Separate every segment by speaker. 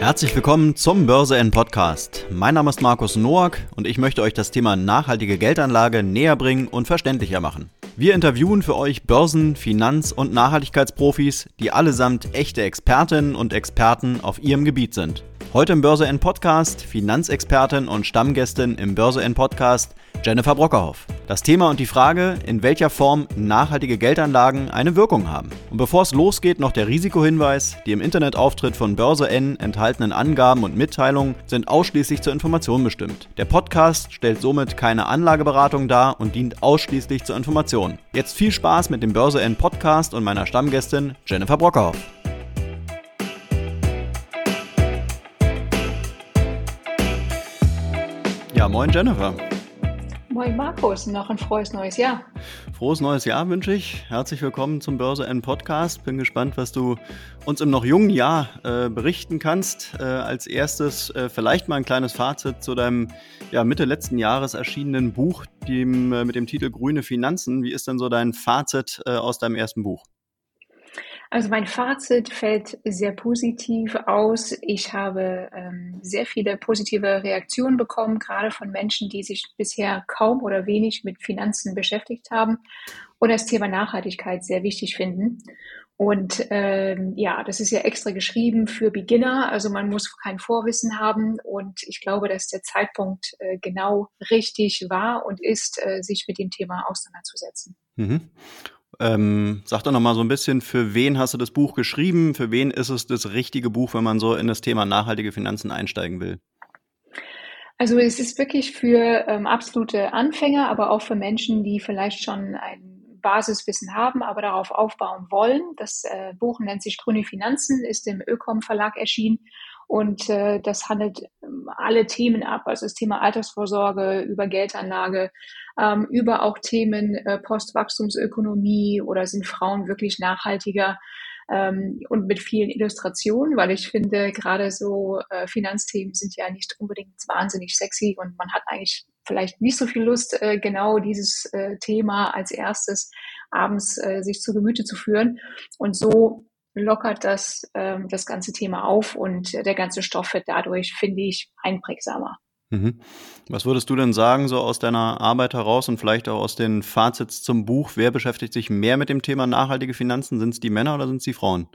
Speaker 1: Herzlich willkommen zum Börse N Podcast. Mein Name ist Markus Noack und ich möchte euch das Thema nachhaltige Geldanlage näher bringen und verständlicher machen. Wir interviewen für euch Börsen-, Finanz- und Nachhaltigkeitsprofis, die allesamt echte Expertinnen und Experten auf ihrem Gebiet sind. Heute im Börse N Podcast Finanzexpertin und Stammgästin im Börse N Podcast Jennifer Brockerhoff. Das Thema und die Frage, in welcher Form nachhaltige Geldanlagen eine Wirkung haben. Und bevor es losgeht, noch der Risikohinweis. Die im Internetauftritt von Börse N enthaltenen Angaben und Mitteilungen sind ausschließlich zur Information bestimmt. Der Podcast stellt somit keine Anlageberatung dar und dient ausschließlich zur Information. Jetzt viel Spaß mit dem Börse N Podcast und meiner Stammgästin Jennifer Brockerhoff. Ja, moin Jennifer.
Speaker 2: Moin Markus, noch ein frohes neues Jahr.
Speaker 1: Frohes neues Jahr wünsche ich. Herzlich willkommen zum Börse N Podcast. Bin gespannt, was du uns im noch jungen Jahr äh, berichten kannst. Äh, als erstes äh, vielleicht mal ein kleines Fazit zu deinem ja, Mitte letzten Jahres erschienenen Buch dem, äh, mit dem Titel Grüne Finanzen. Wie ist denn so dein Fazit äh, aus deinem ersten Buch?
Speaker 2: Also mein Fazit fällt sehr positiv aus. Ich habe ähm, sehr viele positive Reaktionen bekommen, gerade von Menschen, die sich bisher kaum oder wenig mit Finanzen beschäftigt haben und das Thema Nachhaltigkeit sehr wichtig finden. Und ähm, ja, das ist ja extra geschrieben für Beginner, also man muss kein Vorwissen haben. Und ich glaube, dass der Zeitpunkt äh, genau richtig war und ist, äh, sich mit dem Thema auseinanderzusetzen. Mhm.
Speaker 1: Ähm, sag doch noch mal so ein bisschen, für wen hast du das Buch geschrieben? Für wen ist es das richtige Buch, wenn man so in das Thema nachhaltige Finanzen einsteigen will?
Speaker 2: Also es ist wirklich für ähm, absolute Anfänger, aber auch für Menschen, die vielleicht schon ein Basiswissen haben, aber darauf aufbauen wollen. Das äh, Buch nennt sich Grüne Finanzen, ist im Ökom Verlag erschienen und äh, das handelt ähm, alle Themen ab, also das Thema Altersvorsorge, über Geldanlage, ähm, über auch Themen äh, Postwachstumsökonomie oder sind Frauen wirklich nachhaltiger ähm, und mit vielen Illustrationen, weil ich finde, gerade so äh, Finanzthemen sind ja nicht unbedingt wahnsinnig sexy und man hat eigentlich vielleicht nicht so viel Lust, äh, genau dieses äh, Thema als erstes abends äh, sich zu Gemüte zu führen. Und so lockert das ähm, das ganze Thema auf und der ganze Stoff wird dadurch, finde ich, einprägsamer.
Speaker 1: Mhm. Was würdest du denn sagen, so aus deiner Arbeit heraus und vielleicht auch aus den Fazits zum Buch? Wer beschäftigt sich mehr mit dem Thema nachhaltige Finanzen? Sind es die Männer oder sind es die Frauen?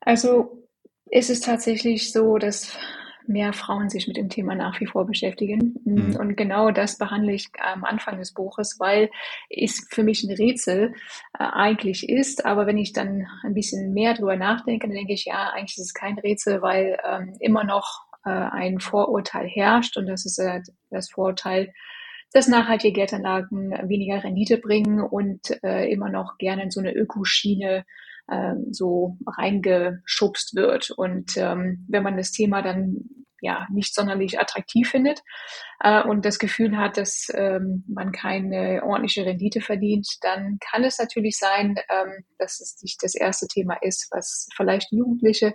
Speaker 2: Also ist es tatsächlich so, dass mehr Frauen sich mit dem Thema nach wie vor beschäftigen. Mhm. Und genau das behandle ich am Anfang des Buches, weil es für mich ein Rätsel äh, eigentlich ist. Aber wenn ich dann ein bisschen mehr drüber nachdenke, dann denke ich, ja, eigentlich ist es kein Rätsel, weil ähm, immer noch äh, ein Vorurteil herrscht. Und das ist äh, das Vorurteil, dass nachhaltige Geldanlagen weniger Rendite bringen und äh, immer noch gerne in so eine Ökoschiene so reingeschubst wird. Und ähm, wenn man das Thema dann ja nicht sonderlich attraktiv findet äh, und das Gefühl hat, dass ähm, man keine ordentliche Rendite verdient, dann kann es natürlich sein, ähm, dass es nicht das erste Thema ist, was vielleicht Jugendliche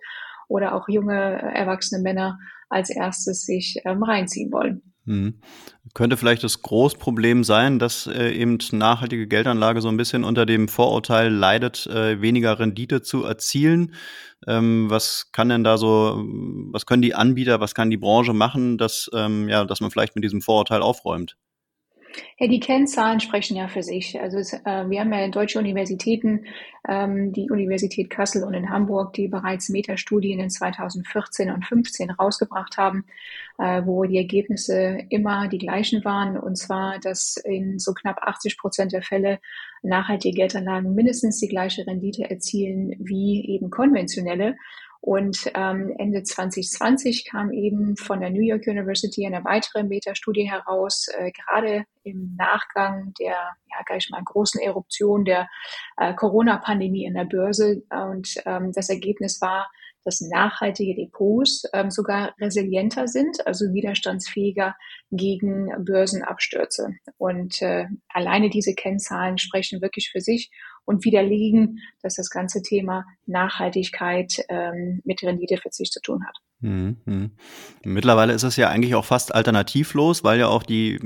Speaker 2: oder auch junge erwachsene Männer als erstes sich ähm, reinziehen wollen.
Speaker 1: Könnte vielleicht das Großproblem sein, dass äh, eben nachhaltige Geldanlage so ein bisschen unter dem Vorurteil leidet, äh, weniger Rendite zu erzielen. Ähm, was kann denn da so, was können die Anbieter, was kann die Branche machen, dass, ähm, ja, dass man vielleicht mit diesem Vorurteil aufräumt?
Speaker 2: Ja, die Kennzahlen sprechen ja für sich. Also es, äh, wir haben ja deutsche Universitäten, ähm, die Universität Kassel und in Hamburg, die bereits Metastudien in 2014 und 2015 rausgebracht haben, äh, wo die Ergebnisse immer die gleichen waren. Und zwar, dass in so knapp 80 Prozent der Fälle nachhaltige Geldanlagen mindestens die gleiche Rendite erzielen wie eben konventionelle. Und ähm, Ende 2020 kam eben von der New York University eine weitere Metastudie heraus, äh, gerade im Nachgang der, ja, gleich mal großen Eruption der äh, Corona-Pandemie in der Börse. Und ähm, das Ergebnis war, dass nachhaltige Depots ähm, sogar resilienter sind, also widerstandsfähiger gegen Börsenabstürze. Und äh, alleine diese Kennzahlen sprechen wirklich für sich und widerlegen, dass das ganze Thema Nachhaltigkeit ähm, mit Renditeverzicht zu tun hat.
Speaker 1: Mhm. Mittlerweile ist es ja eigentlich auch fast alternativlos, weil ja auch die,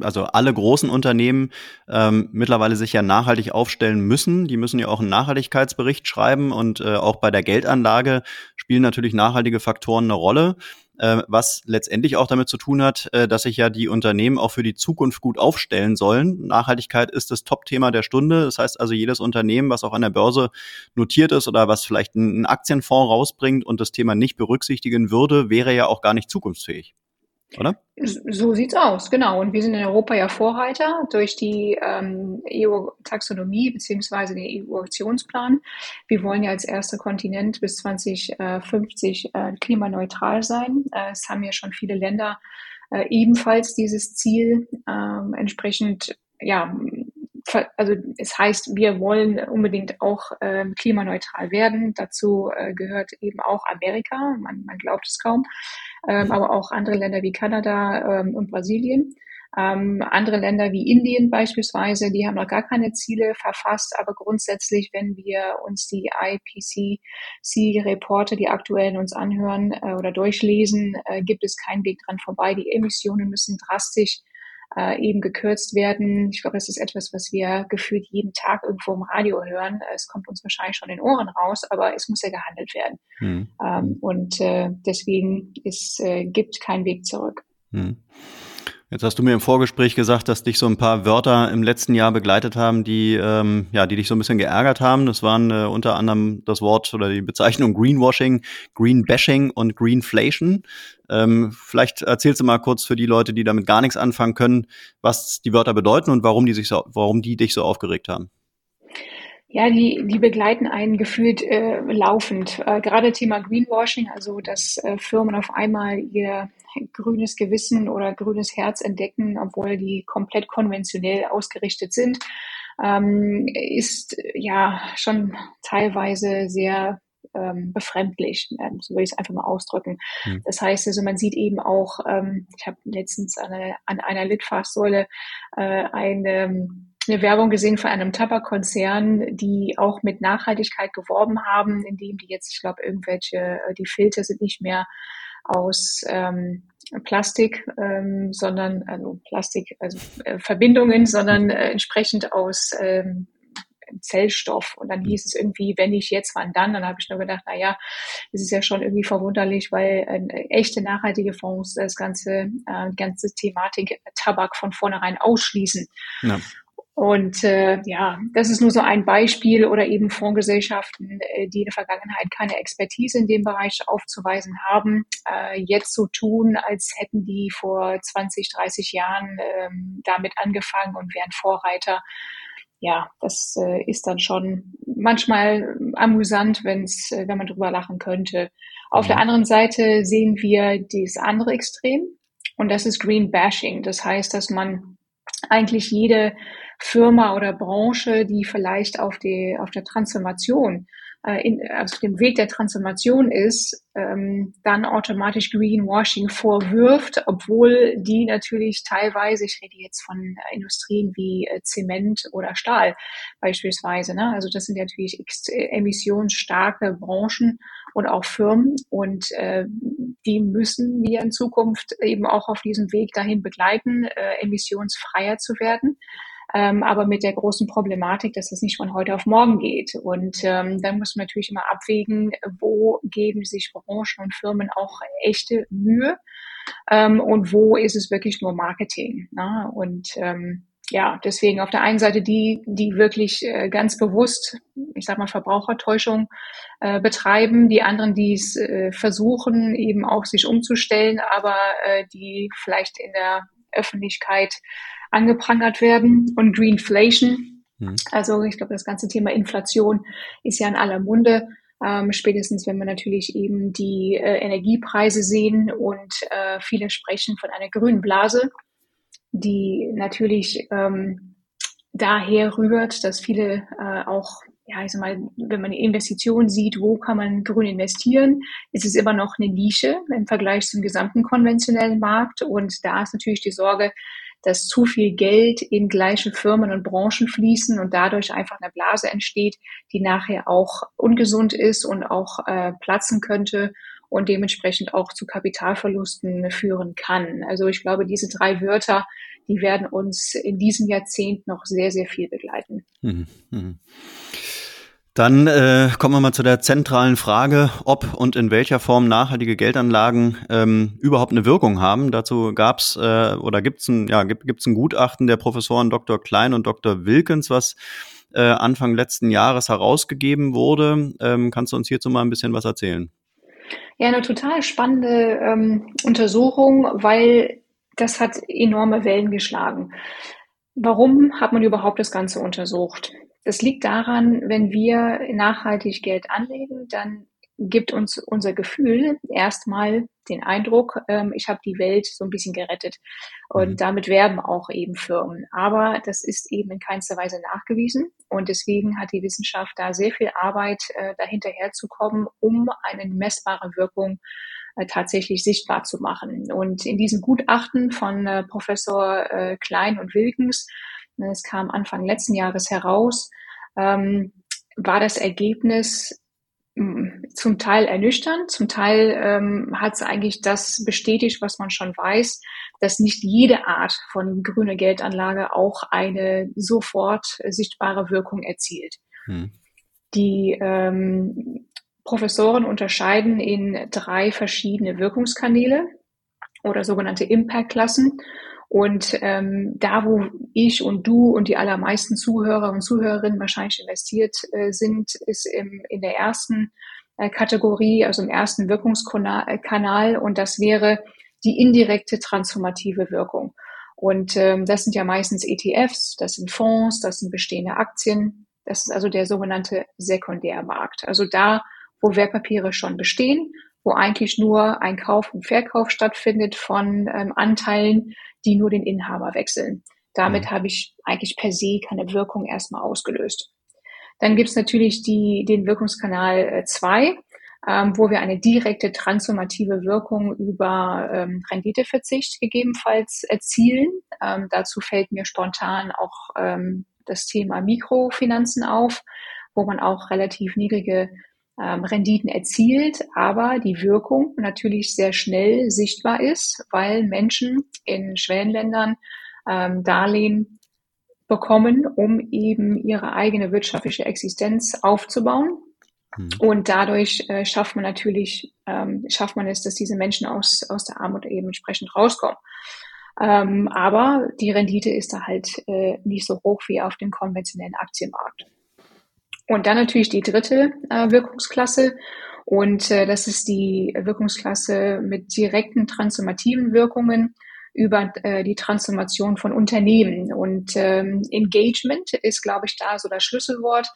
Speaker 1: also alle großen Unternehmen ähm, mittlerweile sich ja nachhaltig aufstellen müssen. Die müssen ja auch einen Nachhaltigkeitsbericht schreiben und äh, auch bei der Geldanlage spielen natürlich nachhaltige Faktoren eine Rolle äh, was letztendlich auch damit zu tun hat, äh, dass sich ja die Unternehmen auch für die Zukunft gut aufstellen sollen. Nachhaltigkeit ist das Top-Thema der Stunde. Das heißt also, jedes Unternehmen, was auch an der Börse notiert ist oder was vielleicht einen Aktienfonds rausbringt und das Thema nicht berücksichtigen würde, wäre ja auch gar nicht zukunftsfähig oder?
Speaker 2: So sieht's aus, genau. Und wir sind in Europa ja Vorreiter durch die ähm, EU-Taxonomie beziehungsweise den EU-Aktionsplan. Wir wollen ja als erster Kontinent bis 2050 äh, klimaneutral sein. Äh, es haben ja schon viele Länder äh, ebenfalls dieses Ziel. Ähm, entsprechend, ja, also es heißt, wir wollen unbedingt auch äh, klimaneutral werden. Dazu äh, gehört eben auch Amerika. Man, man glaubt es kaum ähm, aber auch andere Länder wie Kanada ähm, und Brasilien. Ähm, andere Länder wie Indien beispielsweise, die haben noch gar keine Ziele verfasst, aber grundsätzlich, wenn wir uns die IPCC-Reporte, die aktuellen uns anhören äh, oder durchlesen, äh, gibt es keinen Weg dran vorbei. Die Emissionen müssen drastisch äh, eben gekürzt werden. Ich glaube, das ist etwas, was wir gefühlt jeden Tag irgendwo im Radio hören. Es kommt uns wahrscheinlich schon in den Ohren raus, aber es muss ja gehandelt werden. Mhm. Ähm, und äh, deswegen es äh, gibt keinen Weg zurück. Mhm.
Speaker 1: Jetzt hast du mir im Vorgespräch gesagt, dass dich so ein paar Wörter im letzten Jahr begleitet haben, die ähm, ja, die dich so ein bisschen geärgert haben. Das waren äh, unter anderem das Wort oder die Bezeichnung Greenwashing, Greenbashing und Greenflation. Ähm, vielleicht erzählst du mal kurz für die Leute, die damit gar nichts anfangen können, was die Wörter bedeuten und warum die sich so, warum die dich so aufgeregt haben.
Speaker 2: Ja, die, die begleiten einen gefühlt äh, laufend. Äh, gerade Thema Greenwashing, also dass äh, Firmen auf einmal ihr grünes Gewissen oder grünes Herz entdecken, obwohl die komplett konventionell ausgerichtet sind, ähm, ist ja schon teilweise sehr ähm, befremdlich, ähm, so will ich es einfach mal ausdrücken. Mhm. Das heißt also, man sieht eben auch, ähm, ich habe letztens an, eine, an einer Litfaßsäule äh, eine eine Werbung gesehen von einem Tabakkonzern, die auch mit Nachhaltigkeit geworben haben, indem die jetzt, ich glaube, irgendwelche, äh, die Filter sind nicht mehr aus ähm, Plastik, ähm, sondern also Plastik, also äh, Verbindungen, sondern äh, entsprechend aus ähm, Zellstoff. Und dann hieß es irgendwie, wenn nicht jetzt, wann dann? Dann habe ich nur gedacht, na ja, es ist ja schon irgendwie verwunderlich, weil äh, echte nachhaltige Fonds das ganze, äh, ganze Thematik Tabak von vornherein ausschließen. Ja. Und äh, ja, das ist nur so ein Beispiel oder eben Fondsgesellschaften, äh, die in der Vergangenheit keine Expertise in dem Bereich aufzuweisen haben, äh, jetzt so tun, als hätten die vor 20, 30 Jahren ähm, damit angefangen und wären Vorreiter. Ja, das äh, ist dann schon manchmal amüsant, wenn's, äh, wenn man drüber lachen könnte. Auf der mhm. anderen Seite sehen wir das andere Extrem und das ist Green Bashing. Das heißt, dass man eigentlich jede Firma oder Branche, die vielleicht auf, die, auf der Transformation, äh, in, auf dem Weg der Transformation ist, ähm, dann automatisch Greenwashing vorwirft, obwohl die natürlich teilweise, ich rede jetzt von äh, Industrien wie äh, Zement oder Stahl beispielsweise, ne? also das sind natürlich äh, emissionsstarke Branchen und auch Firmen und äh, die müssen wir in Zukunft eben auch auf diesem Weg dahin begleiten, äh, emissionsfreier zu werden ähm, aber mit der großen Problematik, dass es nicht von heute auf morgen geht. Und ähm, dann muss man natürlich immer abwägen, wo geben sich Branchen und Firmen auch echte Mühe ähm, und wo ist es wirklich nur Marketing. Ne? Und ähm, ja, deswegen auf der einen Seite die, die wirklich äh, ganz bewusst, ich sag mal, Verbrauchertäuschung äh, betreiben, die anderen, die es äh, versuchen, eben auch sich umzustellen, aber äh, die vielleicht in der Öffentlichkeit angeprangert werden und Greenflation. Mhm. Also ich glaube, das ganze Thema Inflation ist ja in aller Munde. Ähm, spätestens wenn wir natürlich eben die äh, Energiepreise sehen und äh, viele sprechen von einer grünen Blase, die natürlich ähm, daher rührt, dass viele äh, auch, ja, ich sag mal, wenn man eine Investition sieht, wo kann man grün investieren, ist es immer noch eine Nische im Vergleich zum gesamten konventionellen Markt. Und da ist natürlich die Sorge, dass zu viel Geld in gleiche Firmen und Branchen fließen und dadurch einfach eine Blase entsteht, die nachher auch ungesund ist und auch äh, platzen könnte und dementsprechend auch zu Kapitalverlusten führen kann. Also ich glaube, diese drei Wörter, die werden uns in diesem Jahrzehnt noch sehr, sehr viel begleiten. Mhm.
Speaker 1: Mhm. Dann äh, kommen wir mal zu der zentralen Frage, ob und in welcher Form nachhaltige Geldanlagen ähm, überhaupt eine Wirkung haben. Dazu gab es äh, oder gibt es ein, ja, gibt, gibt's ein Gutachten der Professoren Dr. Klein und Dr. Wilkens, was äh, Anfang letzten Jahres herausgegeben wurde. Ähm, kannst du uns hierzu mal ein bisschen was erzählen?
Speaker 2: Ja, eine total spannende ähm, Untersuchung, weil das hat enorme Wellen geschlagen. Warum hat man überhaupt das Ganze untersucht? Das liegt daran, wenn wir nachhaltig Geld anlegen, dann gibt uns unser Gefühl erstmal den Eindruck, ähm, ich habe die Welt so ein bisschen gerettet. Und mhm. damit werben auch eben Firmen. Aber das ist eben in keinster Weise nachgewiesen. Und deswegen hat die Wissenschaft da sehr viel Arbeit, äh, dahinterher zu kommen, um eine messbare Wirkung tatsächlich sichtbar zu machen. Und in diesem Gutachten von äh, Professor äh, Klein und Wilkens, es kam Anfang letzten Jahres heraus, ähm, war das Ergebnis zum Teil ernüchternd, zum Teil ähm, hat es eigentlich das bestätigt, was man schon weiß, dass nicht jede Art von grüner Geldanlage auch eine sofort sichtbare Wirkung erzielt. Hm. Die ähm, Professoren unterscheiden in drei verschiedene Wirkungskanäle oder sogenannte Impact-Klassen. Und ähm, da, wo ich und du und die allermeisten Zuhörer und Zuhörerinnen wahrscheinlich investiert äh, sind, ist im, in der ersten äh, Kategorie, also im ersten Wirkungskanal. Und das wäre die indirekte transformative Wirkung. Und ähm, das sind ja meistens ETFs, das sind Fonds, das sind bestehende Aktien. Das ist also der sogenannte Sekundärmarkt. Also da, wo Wertpapiere schon bestehen, wo eigentlich nur ein Kauf und Verkauf stattfindet von ähm, Anteilen, die nur den Inhaber wechseln. Damit mhm. habe ich eigentlich per se keine Wirkung erstmal ausgelöst. Dann gibt es natürlich die, den Wirkungskanal 2, äh, ähm, wo wir eine direkte transformative Wirkung über ähm, Renditeverzicht gegebenenfalls erzielen. Ähm, dazu fällt mir spontan auch ähm, das Thema Mikrofinanzen auf, wo man auch relativ niedrige ähm, Renditen erzielt, aber die Wirkung natürlich sehr schnell sichtbar ist, weil Menschen in Schwellenländern ähm, Darlehen bekommen, um eben ihre eigene wirtschaftliche Existenz aufzubauen. Mhm. Und dadurch äh, schafft man natürlich, ähm, schafft man es, dass diese Menschen aus, aus der Armut eben entsprechend rauskommen. Ähm, aber die Rendite ist da halt äh, nicht so hoch wie auf dem konventionellen Aktienmarkt. Und dann natürlich die dritte äh, Wirkungsklasse. Und äh, das ist die Wirkungsklasse mit direkten transformativen Wirkungen über äh, die Transformation von Unternehmen. Und ähm, Engagement ist, glaube ich, da so das Schlüsselwort.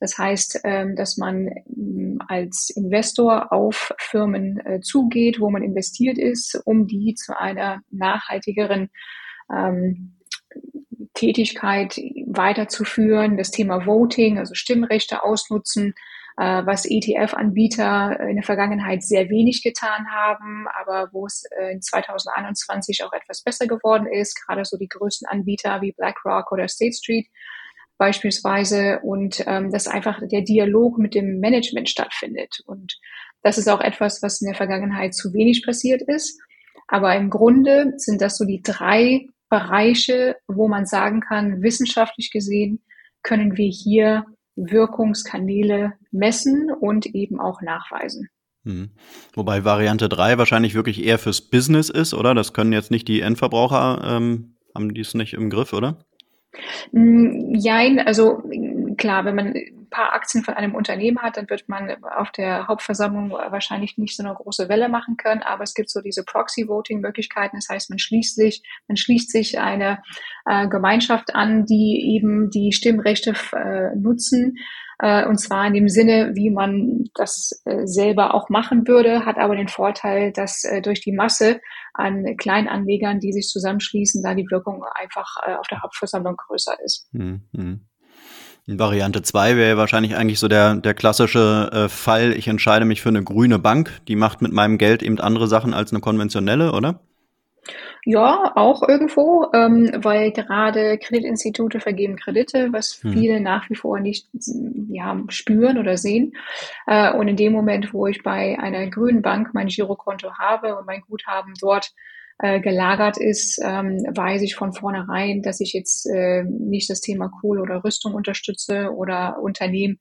Speaker 2: Das heißt, ähm, dass man ähm, als Investor auf Firmen äh, zugeht, wo man investiert ist, um die zu einer nachhaltigeren ähm, Tätigkeit weiterzuführen, das Thema Voting, also Stimmrechte ausnutzen, äh, was ETF-Anbieter in der Vergangenheit sehr wenig getan haben, aber wo es äh, in 2021 auch etwas besser geworden ist, gerade so die größten Anbieter wie BlackRock oder State Street beispielsweise und ähm, dass einfach der Dialog mit dem Management stattfindet. Und das ist auch etwas, was in der Vergangenheit zu wenig passiert ist. Aber im Grunde sind das so die drei Bereiche, wo man sagen kann, wissenschaftlich gesehen können wir hier Wirkungskanäle messen und eben auch nachweisen.
Speaker 1: Hm. Wobei Variante 3 wahrscheinlich wirklich eher fürs Business ist, oder? Das können jetzt nicht die Endverbraucher, ähm, haben die es nicht im Griff, oder?
Speaker 2: Nein, hm, also klar, wenn man ein paar Aktien von einem Unternehmen hat, dann wird man auf der Hauptversammlung wahrscheinlich nicht so eine große Welle machen können. Aber es gibt so diese Proxy-Voting-Möglichkeiten. Das heißt, man schließt sich, man schließt sich eine äh, Gemeinschaft an, die eben die Stimmrechte äh, nutzen. Äh, und zwar in dem Sinne, wie man das äh, selber auch machen würde, hat aber den Vorteil, dass äh, durch die Masse an Kleinanlegern, die sich zusammenschließen, da die Wirkung einfach äh, auf der Hauptversammlung größer ist. Mhm.
Speaker 1: Variante 2 wäre wahrscheinlich eigentlich so der, der klassische äh, Fall, ich entscheide mich für eine grüne Bank, die macht mit meinem Geld eben andere Sachen als eine konventionelle, oder?
Speaker 2: Ja, auch irgendwo, ähm, weil gerade Kreditinstitute vergeben Kredite, was hm. viele nach wie vor nicht ja, spüren oder sehen. Äh, und in dem Moment, wo ich bei einer grünen Bank mein Girokonto habe und mein Guthaben dort äh, gelagert ist, ähm, weiß ich von vornherein, dass ich jetzt äh, nicht das Thema Kohle oder Rüstung unterstütze oder Unternehmen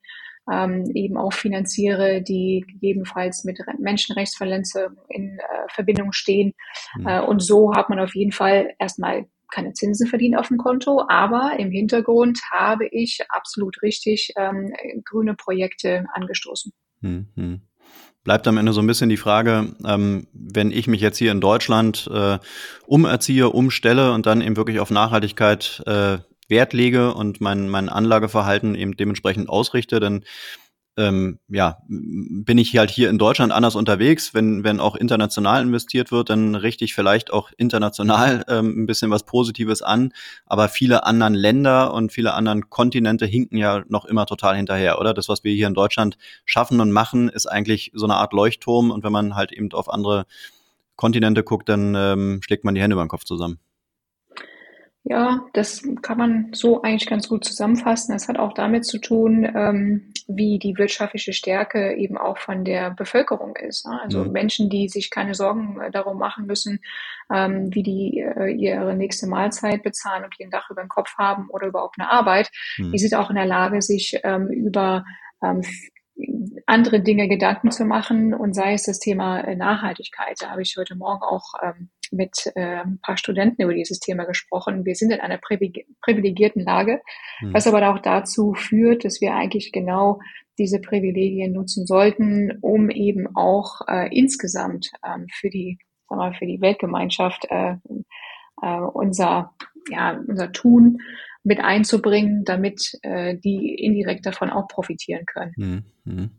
Speaker 2: ähm, eben auch finanziere, die gegebenenfalls mit Menschenrechtsverletzungen in äh, Verbindung stehen. Mhm. Äh, und so hat man auf jeden Fall erstmal keine Zinsen verdient auf dem Konto, aber im Hintergrund habe ich absolut richtig ähm, grüne Projekte angestoßen. Mhm.
Speaker 1: Bleibt am Ende so ein bisschen die Frage, ähm, wenn ich mich jetzt hier in Deutschland äh, umerziehe, umstelle und dann eben wirklich auf Nachhaltigkeit äh, Wert lege und mein, mein Anlageverhalten eben dementsprechend ausrichte, dann ähm, ja, bin ich halt hier in Deutschland anders unterwegs. Wenn, wenn auch international investiert wird, dann richte ich vielleicht auch international ähm, ein bisschen was Positives an. Aber viele anderen Länder und viele anderen Kontinente hinken ja noch immer total hinterher, oder? Das, was wir hier in Deutschland schaffen und machen, ist eigentlich so eine Art Leuchtturm. Und wenn man halt eben auf andere Kontinente guckt, dann ähm, schlägt man die Hände über den Kopf zusammen.
Speaker 2: Ja, das kann man so eigentlich ganz gut zusammenfassen. Das hat auch damit zu tun, ähm, wie die wirtschaftliche Stärke eben auch von der Bevölkerung ist. Ne? Also mhm. Menschen, die sich keine Sorgen äh, darum machen müssen, ähm, wie die äh, ihre nächste Mahlzeit bezahlen und ein Dach über den Kopf haben oder überhaupt eine Arbeit, mhm. die sind auch in der Lage, sich ähm, über ähm, andere Dinge Gedanken zu machen und sei es das Thema äh, Nachhaltigkeit. Da habe ich heute Morgen auch ähm, mit äh, ein paar Studenten über dieses Thema gesprochen. Wir sind in einer privilegierten Lage, mhm. was aber auch dazu führt, dass wir eigentlich genau diese Privilegien nutzen sollten, um eben auch äh, insgesamt ähm, für die wir, für die Weltgemeinschaft äh, äh, unser ja unser Tun mit einzubringen, damit äh, die indirekt davon auch profitieren können. Mhm.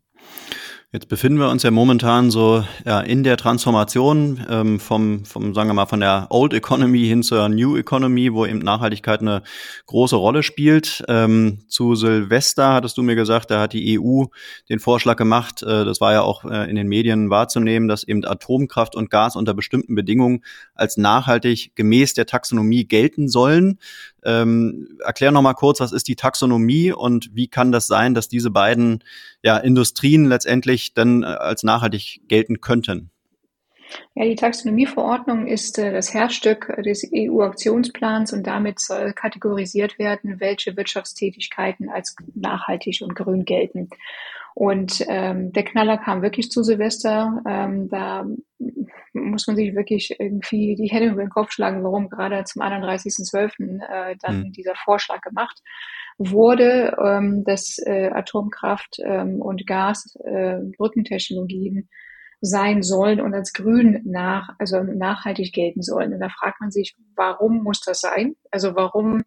Speaker 1: Jetzt befinden wir uns ja momentan so ja, in der Transformation ähm, vom, vom, sagen wir mal, von der Old Economy hin zur New Economy, wo eben Nachhaltigkeit eine große Rolle spielt. Ähm, zu Silvester hattest du mir gesagt, da hat die EU den Vorschlag gemacht, äh, das war ja auch äh, in den Medien wahrzunehmen, dass eben Atomkraft und Gas unter bestimmten Bedingungen als nachhaltig gemäß der Taxonomie gelten sollen. Ähm, erklär noch mal kurz, was ist die Taxonomie und wie kann das sein, dass diese beiden ja, Industrien letztendlich dann äh, als nachhaltig gelten könnten?
Speaker 2: Ja, die Taxonomieverordnung ist äh, das Herzstück des EU-Aktionsplans und damit soll kategorisiert werden, welche Wirtschaftstätigkeiten als nachhaltig und grün gelten. Und ähm, der Knaller kam wirklich zu Silvester. Ähm, da muss man sich wirklich irgendwie die Hände über den Kopf schlagen, warum gerade zum 31.12. Äh, dann mhm. dieser Vorschlag gemacht wurde, ähm, dass äh, Atomkraft ähm, und Gas äh, Brückentechnologien sein sollen und als grün nach, also nachhaltig gelten sollen. Und da fragt man sich, warum muss das sein? Also warum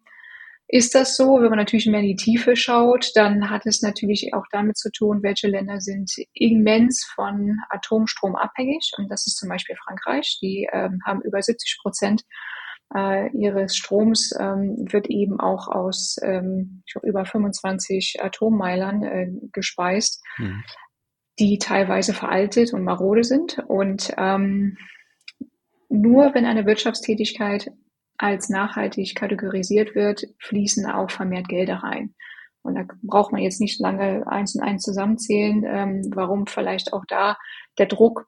Speaker 2: ist das so? Wenn man natürlich mehr in die Tiefe schaut, dann hat es natürlich auch damit zu tun, welche Länder sind immens von Atomstrom abhängig. Und das ist zum Beispiel Frankreich. Die ähm, haben über 70 Prozent äh, ihres Stroms ähm, wird eben auch aus ähm, über 25 Atommeilern äh, gespeist, mhm. die teilweise veraltet und marode sind. Und ähm, nur wenn eine Wirtschaftstätigkeit als nachhaltig kategorisiert wird, fließen auch vermehrt Gelder rein. Und da braucht man jetzt nicht lange eins und eins zusammenzählen, ähm, warum vielleicht auch da der Druck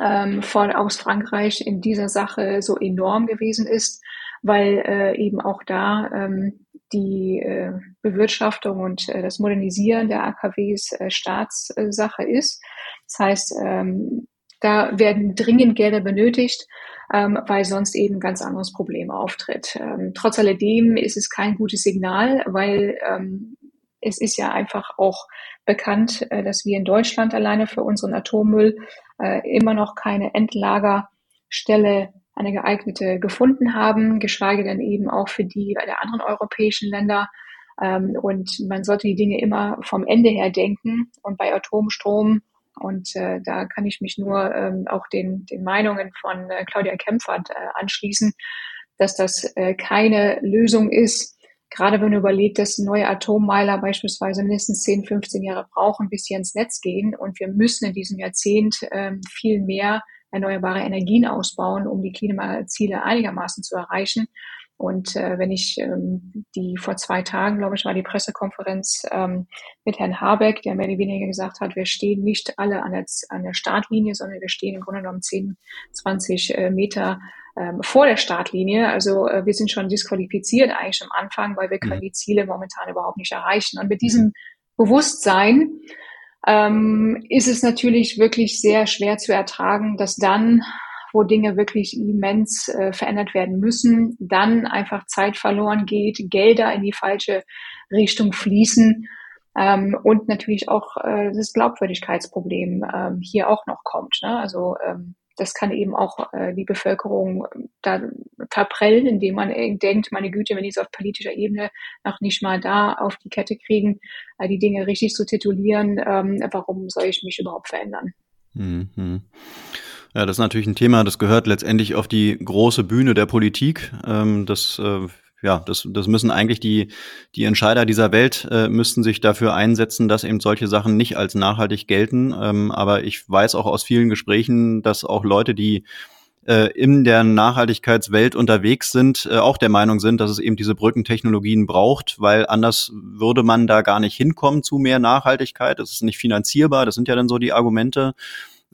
Speaker 2: ähm, von, aus Frankreich in dieser Sache so enorm gewesen ist, weil äh, eben auch da ähm, die äh, Bewirtschaftung und äh, das Modernisieren der AKWs äh, Staatssache ist. Das heißt, ähm, da werden dringend Gelder benötigt, ähm, weil sonst eben ein ganz anderes Problem auftritt. Ähm, trotz alledem ist es kein gutes Signal, weil ähm, es ist ja einfach auch bekannt, äh, dass wir in Deutschland alleine für unseren Atommüll äh, immer noch keine Endlagerstelle eine geeignete gefunden haben, geschweige denn eben auch für die der anderen europäischen Länder. Ähm, und man sollte die Dinge immer vom Ende her denken. Und bei Atomstrom und äh, da kann ich mich nur ähm, auch den, den Meinungen von äh, Claudia Kempfert äh, anschließen, dass das äh, keine Lösung ist. Gerade wenn man überlegt, dass neue Atommeiler beispielsweise mindestens 10, 15 Jahre brauchen, bis sie ins Netz gehen. Und wir müssen in diesem Jahrzehnt ähm, viel mehr erneuerbare Energien ausbauen, um die Klimaziele einigermaßen zu erreichen. Und äh, wenn ich ähm, die vor zwei Tagen, glaube ich, war die Pressekonferenz ähm, mit Herrn Habeck, der mehr oder weniger gesagt hat, wir stehen nicht alle an der, an der Startlinie, sondern wir stehen im Grunde genommen 10, 20 äh, Meter ähm, vor der Startlinie. Also äh, wir sind schon disqualifiziert eigentlich am Anfang, weil wir können mhm. die Ziele momentan überhaupt nicht erreichen. Und mit diesem Bewusstsein ähm, ist es natürlich wirklich sehr schwer zu ertragen, dass dann wo Dinge wirklich immens äh, verändert werden müssen, dann einfach Zeit verloren geht, Gelder in die falsche Richtung fließen ähm, und natürlich auch äh, das Glaubwürdigkeitsproblem ähm, hier auch noch kommt. Ne? Also ähm, das kann eben auch äh, die Bevölkerung da verprellen, indem man denkt, meine Güte, wenn die es auf politischer Ebene noch nicht mal da auf die Kette kriegen, äh, die Dinge richtig zu titulieren, ähm, warum soll ich mich überhaupt verändern?
Speaker 1: Mhm. Ja, das ist natürlich ein Thema, das gehört letztendlich auf die große Bühne der Politik. Ähm, das äh, ja, das, das müssen eigentlich die, die Entscheider dieser Welt äh, müssten sich dafür einsetzen, dass eben solche Sachen nicht als nachhaltig gelten. Ähm, aber ich weiß auch aus vielen Gesprächen, dass auch Leute, die äh, in der Nachhaltigkeitswelt unterwegs sind, äh, auch der Meinung sind, dass es eben diese Brückentechnologien braucht, weil anders würde man da gar nicht hinkommen zu mehr Nachhaltigkeit. Das ist nicht finanzierbar. Das sind ja dann so die Argumente.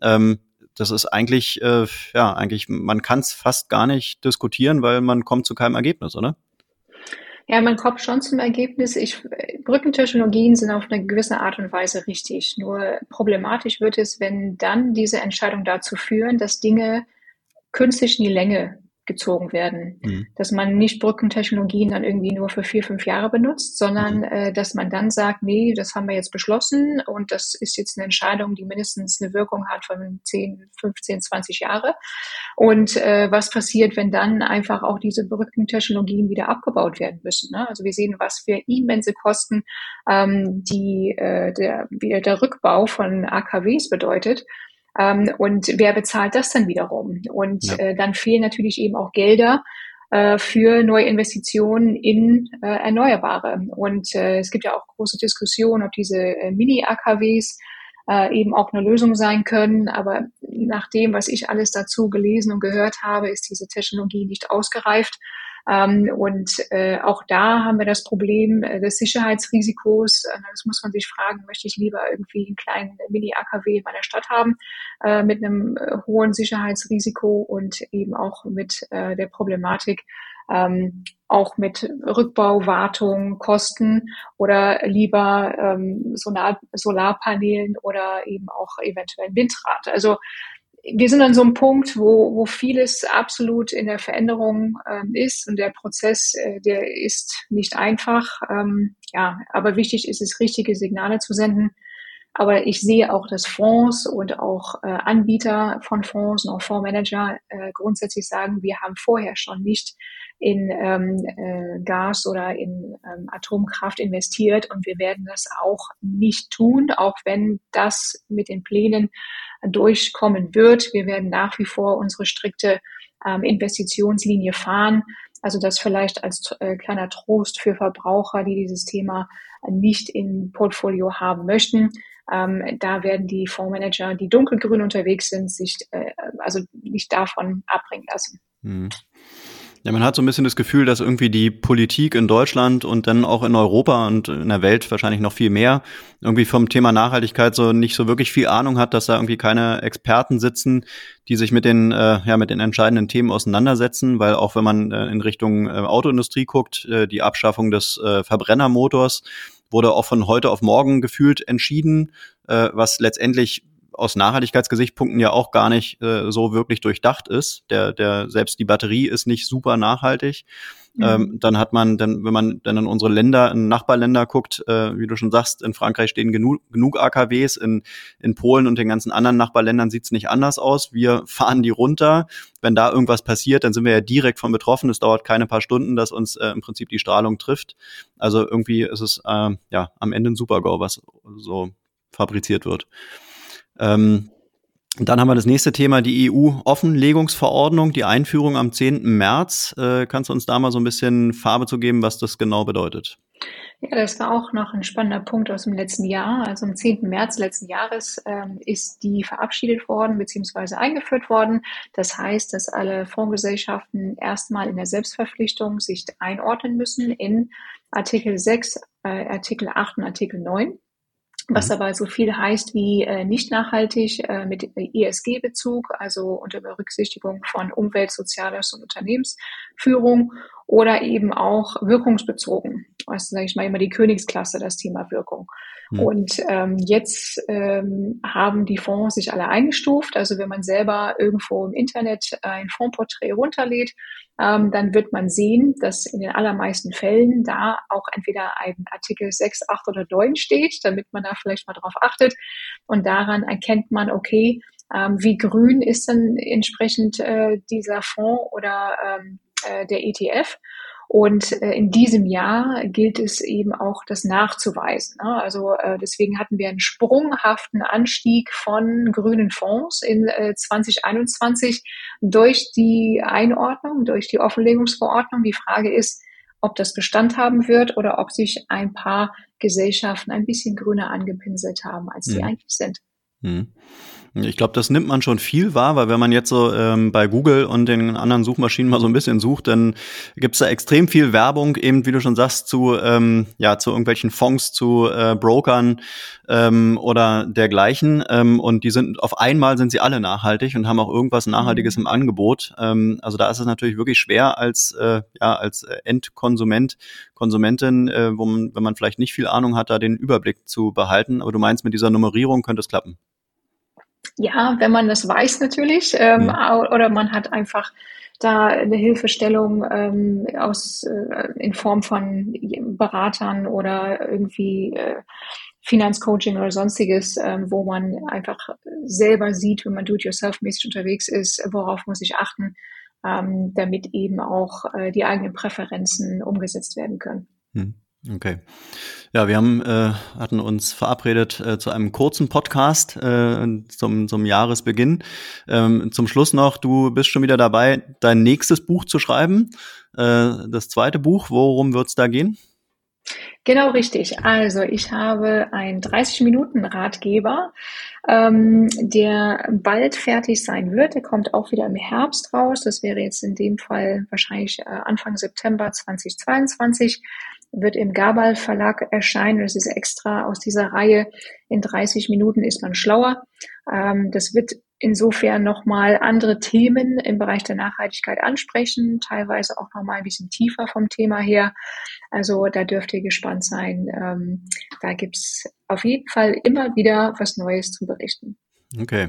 Speaker 1: Ähm, das ist eigentlich, äh, ja, eigentlich, man kann es fast gar nicht diskutieren, weil man kommt zu keinem Ergebnis, oder?
Speaker 2: Ja, man kommt schon zum Ergebnis. Ich, Brückentechnologien sind auf eine gewisse Art und Weise richtig. Nur problematisch wird es, wenn dann diese Entscheidung dazu führen, dass Dinge künstlich in die Länge gezogen werden. Mhm. Dass man nicht Brückentechnologien dann irgendwie nur für vier, fünf Jahre benutzt, sondern mhm. äh, dass man dann sagt, nee, das haben wir jetzt beschlossen und das ist jetzt eine Entscheidung, die mindestens eine Wirkung hat von 10, 15, 20 Jahre. Und äh, was passiert, wenn dann einfach auch diese Brückentechnologien wieder abgebaut werden müssen? Ne? Also wir sehen, was für immense Kosten ähm, die, äh, der, der Rückbau von AKWs bedeutet. Ähm, und wer bezahlt das dann wiederum? Und ja. äh, dann fehlen natürlich eben auch Gelder äh, für neue Investitionen in äh, Erneuerbare. Und äh, es gibt ja auch große Diskussionen, ob diese äh, Mini-AKWs äh, eben auch eine Lösung sein können. Aber nach dem, was ich alles dazu gelesen und gehört habe, ist diese Technologie nicht ausgereift. Ähm, und äh, auch da haben wir das Problem äh, des Sicherheitsrisikos. Äh, das muss man sich fragen, möchte ich lieber irgendwie einen kleinen Mini-AKW in meiner Stadt haben äh, mit einem äh, hohen Sicherheitsrisiko und eben auch mit äh, der Problematik, ähm, auch mit Rückbau, Wartung, Kosten oder lieber ähm, Solar Solarpanelen oder eben auch eventuell Windrad. Also wir sind an so einem Punkt, wo, wo vieles absolut in der Veränderung ähm, ist und der Prozess, äh, der ist nicht einfach. Ähm, ja, aber wichtig ist es, richtige Signale zu senden. Aber ich sehe auch, dass Fonds und auch äh, Anbieter von Fonds und auch Fondsmanager äh, grundsätzlich sagen, wir haben vorher schon nicht in ähm, äh, Gas oder in ähm, Atomkraft investiert und wir werden das auch nicht tun, auch wenn das mit den Plänen durchkommen wird. Wir werden nach wie vor unsere strikte ähm, Investitionslinie fahren. Also das vielleicht als äh, kleiner Trost für Verbraucher, die dieses Thema nicht im Portfolio haben möchten. Ähm, da werden die Fondsmanager, die dunkelgrün unterwegs sind, sich äh, also nicht davon abbringen lassen. Hm.
Speaker 1: Ja, man hat so ein bisschen das Gefühl, dass irgendwie die Politik in Deutschland und dann auch in Europa und in der Welt wahrscheinlich noch viel mehr irgendwie vom Thema Nachhaltigkeit so nicht so wirklich viel Ahnung hat, dass da irgendwie keine Experten sitzen, die sich mit den äh, ja mit den entscheidenden Themen auseinandersetzen, weil auch wenn man äh, in Richtung äh, Autoindustrie guckt, äh, die Abschaffung des äh, Verbrennermotors wurde auch von heute auf morgen gefühlt entschieden, äh, was letztendlich aus Nachhaltigkeitsgesichtspunkten ja auch gar nicht äh, so wirklich durchdacht ist. Der, der, selbst die Batterie ist nicht super nachhaltig. Mhm. Ähm, dann hat man, dann, wenn man dann in unsere Länder, in Nachbarländer guckt, äh, wie du schon sagst, in Frankreich stehen genug, genug AKWs, in, in Polen und den ganzen anderen Nachbarländern sieht's nicht anders aus. Wir fahren die runter. Wenn da irgendwas passiert, dann sind wir ja direkt von betroffen. Es dauert keine paar Stunden, dass uns äh, im Prinzip die Strahlung trifft. Also irgendwie ist es äh, ja am Ende ein Super-GO, was so fabriziert wird. Ähm, dann haben wir das nächste Thema, die EU-Offenlegungsverordnung, die Einführung am 10. März. Äh, kannst du uns da mal so ein bisschen Farbe zu geben, was das genau bedeutet?
Speaker 2: Ja, das war auch noch ein spannender Punkt aus dem letzten Jahr. Also am 10. März letzten Jahres ähm, ist die verabschiedet worden bzw. eingeführt worden. Das heißt, dass alle Fondsgesellschaften erstmal in der Selbstverpflichtung sich einordnen müssen in Artikel 6, äh, Artikel 8 und Artikel 9 was mhm. aber so viel heißt wie äh, nicht nachhaltig äh, mit ESG-Bezug, also unter Berücksichtigung von Umwelt, Soziales und Unternehmensführung oder eben auch wirkungsbezogen. Also sage ich mal immer die Königsklasse, das Thema Wirkung. Mhm. Und ähm, jetzt ähm, haben die Fonds sich alle eingestuft. Also wenn man selber irgendwo im Internet ein Fondsporträt runterlädt, ähm, dann wird man sehen, dass in den allermeisten Fällen da auch entweder ein Artikel 6, 8 oder 9 steht, damit man da vielleicht mal drauf achtet. Und daran erkennt man, okay, ähm, wie grün ist dann entsprechend äh, dieser Fonds oder ähm, äh, der ETF. Und äh, in diesem Jahr gilt es eben auch, das nachzuweisen. Ne? Also äh, deswegen hatten wir einen sprunghaften Anstieg von grünen Fonds in äh, 2021 durch die Einordnung, durch die Offenlegungsverordnung. Die Frage ist, ob das Bestand haben wird oder ob sich ein paar Gesellschaften ein bisschen grüner angepinselt haben, als die mhm. eigentlich sind.
Speaker 1: Mhm. Ich glaube, das nimmt man schon viel wahr, weil wenn man jetzt so ähm, bei Google und den anderen Suchmaschinen mal so ein bisschen sucht, dann gibt's da extrem viel Werbung, eben wie du schon sagst, zu ähm, ja zu irgendwelchen Fonds, zu äh, Brokern ähm, oder dergleichen. Ähm, und die sind auf einmal sind sie alle nachhaltig und haben auch irgendwas Nachhaltiges mhm. im Angebot. Ähm, also da ist es natürlich wirklich schwer als äh, ja als Endkonsument Konsumentin, äh, wo man, wenn man vielleicht nicht viel Ahnung hat, da den Überblick zu behalten. Aber du meinst, mit dieser Nummerierung könnte es klappen?
Speaker 2: Ja, wenn man das weiß natürlich, ähm, ja. oder man hat einfach da eine Hilfestellung ähm, aus äh, in Form von Beratern oder irgendwie äh, Finanzcoaching oder sonstiges, ähm, wo man einfach selber sieht, wenn man do-it-yourself-mäßig unterwegs ist, worauf muss ich achten, ähm, damit eben auch äh, die eigenen Präferenzen umgesetzt werden können. Hm.
Speaker 1: Okay. Ja, wir haben, äh, hatten uns verabredet äh, zu einem kurzen Podcast äh, zum, zum Jahresbeginn. Ähm, zum Schluss noch, du bist schon wieder dabei, dein nächstes Buch zu schreiben. Äh, das zweite Buch, worum wird es da gehen?
Speaker 2: Genau richtig. Also ich habe einen 30-Minuten-Ratgeber, ähm, der bald fertig sein wird. Der kommt auch wieder im Herbst raus. Das wäre jetzt in dem Fall wahrscheinlich äh, Anfang September 2022 wird im Gabal Verlag erscheinen. Das ist extra aus dieser Reihe. In 30 Minuten ist man schlauer. Ähm, das wird insofern nochmal andere Themen im Bereich der Nachhaltigkeit ansprechen, teilweise auch nochmal ein bisschen tiefer vom Thema her. Also da dürft ihr gespannt sein. Ähm, da gibt's auf jeden Fall immer wieder was Neues zu berichten.
Speaker 1: Okay.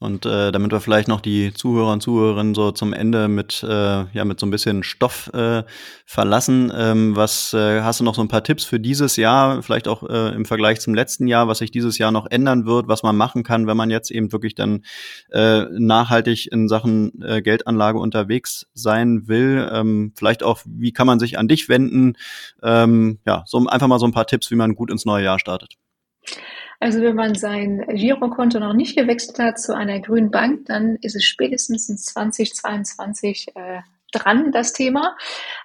Speaker 1: Und äh, damit wir vielleicht noch die Zuhörer und Zuhörerinnen so zum Ende mit, äh, ja, mit so ein bisschen Stoff äh, verlassen, ähm, was äh, hast du noch so ein paar Tipps für dieses Jahr, vielleicht auch äh, im Vergleich zum letzten Jahr, was sich dieses Jahr noch ändern wird, was man machen kann, wenn man jetzt eben wirklich dann äh, nachhaltig in Sachen äh, Geldanlage unterwegs sein will? Ähm, vielleicht auch, wie kann man sich an dich wenden? Ähm, ja, so einfach mal so ein paar Tipps, wie man gut ins neue Jahr startet.
Speaker 2: Also wenn man sein Girokonto noch nicht gewechselt hat zu einer grünen Bank, dann ist es spätestens in 2022 äh, dran, das Thema.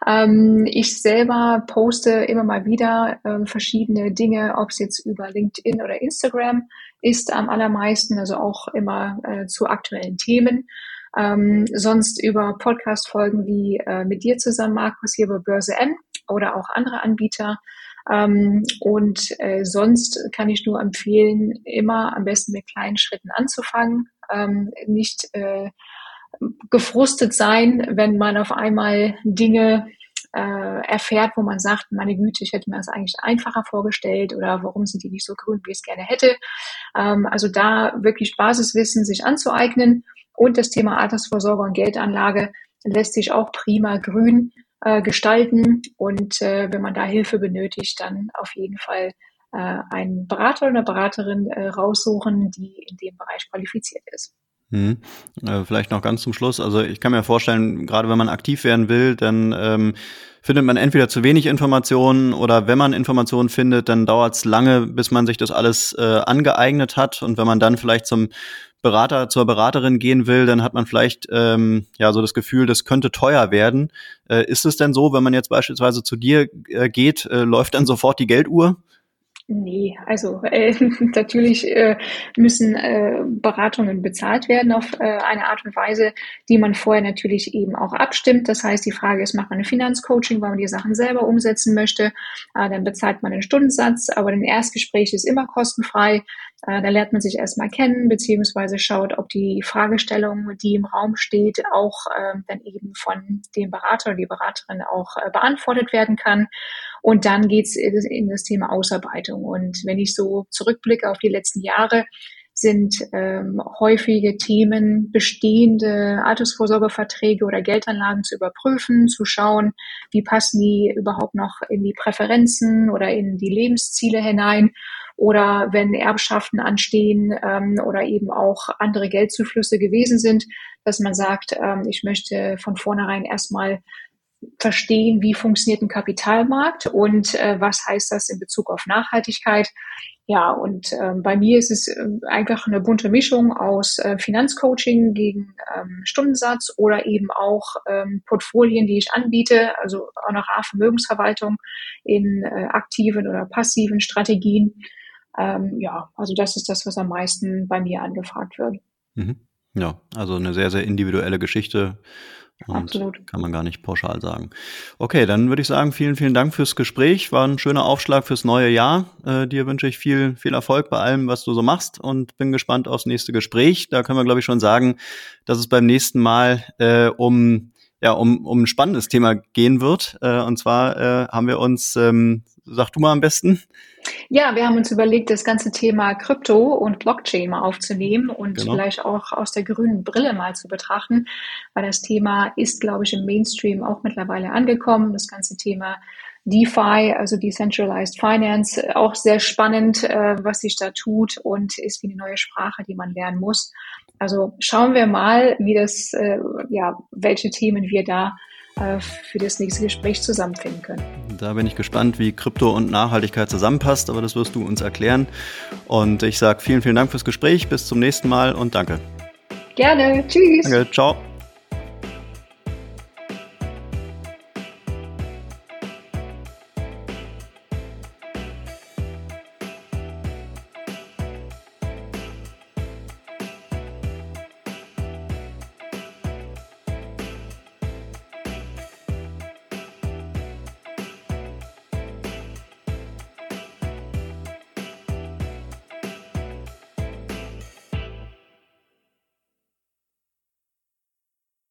Speaker 2: Ähm, ich selber poste immer mal wieder äh, verschiedene Dinge, ob es jetzt über LinkedIn oder Instagram ist am allermeisten, also auch immer äh, zu aktuellen Themen. Ähm, sonst über Podcast-Folgen wie äh, mit dir zusammen, Markus, hier bei Börse N oder auch andere Anbieter. Ähm, und äh, sonst kann ich nur empfehlen, immer am besten mit kleinen Schritten anzufangen, ähm, nicht äh, gefrustet sein, wenn man auf einmal Dinge äh, erfährt, wo man sagt, meine Güte, ich hätte mir das eigentlich einfacher vorgestellt oder warum sind die nicht so grün, wie ich es gerne hätte. Ähm, also da wirklich Basiswissen sich anzueignen und das Thema Altersvorsorge und Geldanlage lässt sich auch prima grün äh, gestalten. Und äh, wenn man da Hilfe benötigt, dann auf jeden Fall äh, einen Berater oder eine Beraterin äh, raussuchen, die in dem Bereich qualifiziert ist.
Speaker 1: Hm. Äh, vielleicht noch ganz zum Schluss. Also ich kann mir vorstellen, gerade wenn man aktiv werden will, dann ähm, findet man entweder zu wenig Informationen oder wenn man Informationen findet, dann dauert es lange, bis man sich das alles äh, angeeignet hat. Und wenn man dann vielleicht zum Berater, zur Beraterin gehen will, dann hat man vielleicht ähm, ja so das Gefühl, das könnte teuer werden. Äh, ist es denn so, wenn man jetzt beispielsweise zu dir äh, geht, äh, läuft dann sofort die Gelduhr?
Speaker 2: Nee, also äh, natürlich äh, müssen äh, Beratungen bezahlt werden auf äh, eine Art und Weise, die man vorher natürlich eben auch abstimmt. Das heißt, die Frage ist, macht man ein Finanzcoaching, weil man die Sachen selber umsetzen möchte, äh, dann bezahlt man einen Stundensatz, aber ein Erstgespräch ist immer kostenfrei. Äh, da lernt man sich erstmal kennen, beziehungsweise schaut, ob die Fragestellung, die im Raum steht, auch äh, dann eben von dem Berater oder die Beraterin auch äh, beantwortet werden kann. Und dann geht's in das Thema Ausarbeitung. Und wenn ich so zurückblicke auf die letzten Jahre, sind ähm, häufige Themen, bestehende Altersvorsorgeverträge oder Geldanlagen zu überprüfen, zu schauen, wie passen die überhaupt noch in die Präferenzen oder in die Lebensziele hinein oder wenn Erbschaften anstehen ähm, oder eben auch andere Geldzuflüsse gewesen sind, dass man sagt, ähm, ich möchte von vornherein erstmal verstehen, wie funktioniert ein Kapitalmarkt und äh, was heißt das in Bezug auf Nachhaltigkeit. Ja, und ähm, bei mir ist es äh, einfach eine bunte Mischung aus äh, Finanzcoaching gegen ähm, Stundensatz oder eben auch ähm, Portfolien, die ich anbiete, also Honorarvermögensverwaltung in äh, aktiven oder passiven Strategien. Ähm, ja, also das ist das, was am meisten bei mir angefragt wird.
Speaker 1: Mhm. Ja, also eine sehr, sehr individuelle Geschichte. Und Absolut. Kann man gar nicht pauschal sagen. Okay, dann würde ich sagen, vielen, vielen Dank fürs Gespräch. War ein schöner Aufschlag fürs neue Jahr. Äh, dir wünsche ich viel, viel Erfolg bei allem, was du so machst und bin gespannt aufs nächste Gespräch. Da können wir, glaube ich, schon sagen, dass es beim nächsten Mal äh, um ja, um, um ein spannendes Thema gehen wird. Äh, und zwar äh, haben wir uns, ähm, sag du mal am besten.
Speaker 2: Ja, wir haben uns überlegt, das ganze Thema Krypto und Blockchain mal aufzunehmen und genau. vielleicht auch aus der grünen Brille mal zu betrachten, weil das Thema ist, glaube ich, im Mainstream auch mittlerweile angekommen. Das ganze Thema DeFi, also Decentralized Finance, auch sehr spannend, äh, was sich da tut und ist wie eine neue Sprache, die man lernen muss. Also schauen wir mal, wie das, äh, ja, welche Themen wir da für das nächste Gespräch zusammenfinden können.
Speaker 1: Da bin ich gespannt, wie Krypto und Nachhaltigkeit zusammenpasst, aber das wirst du uns erklären. Und ich sage vielen, vielen Dank fürs Gespräch. Bis zum nächsten Mal und danke.
Speaker 2: Gerne. Tschüss.
Speaker 1: Danke. Ciao.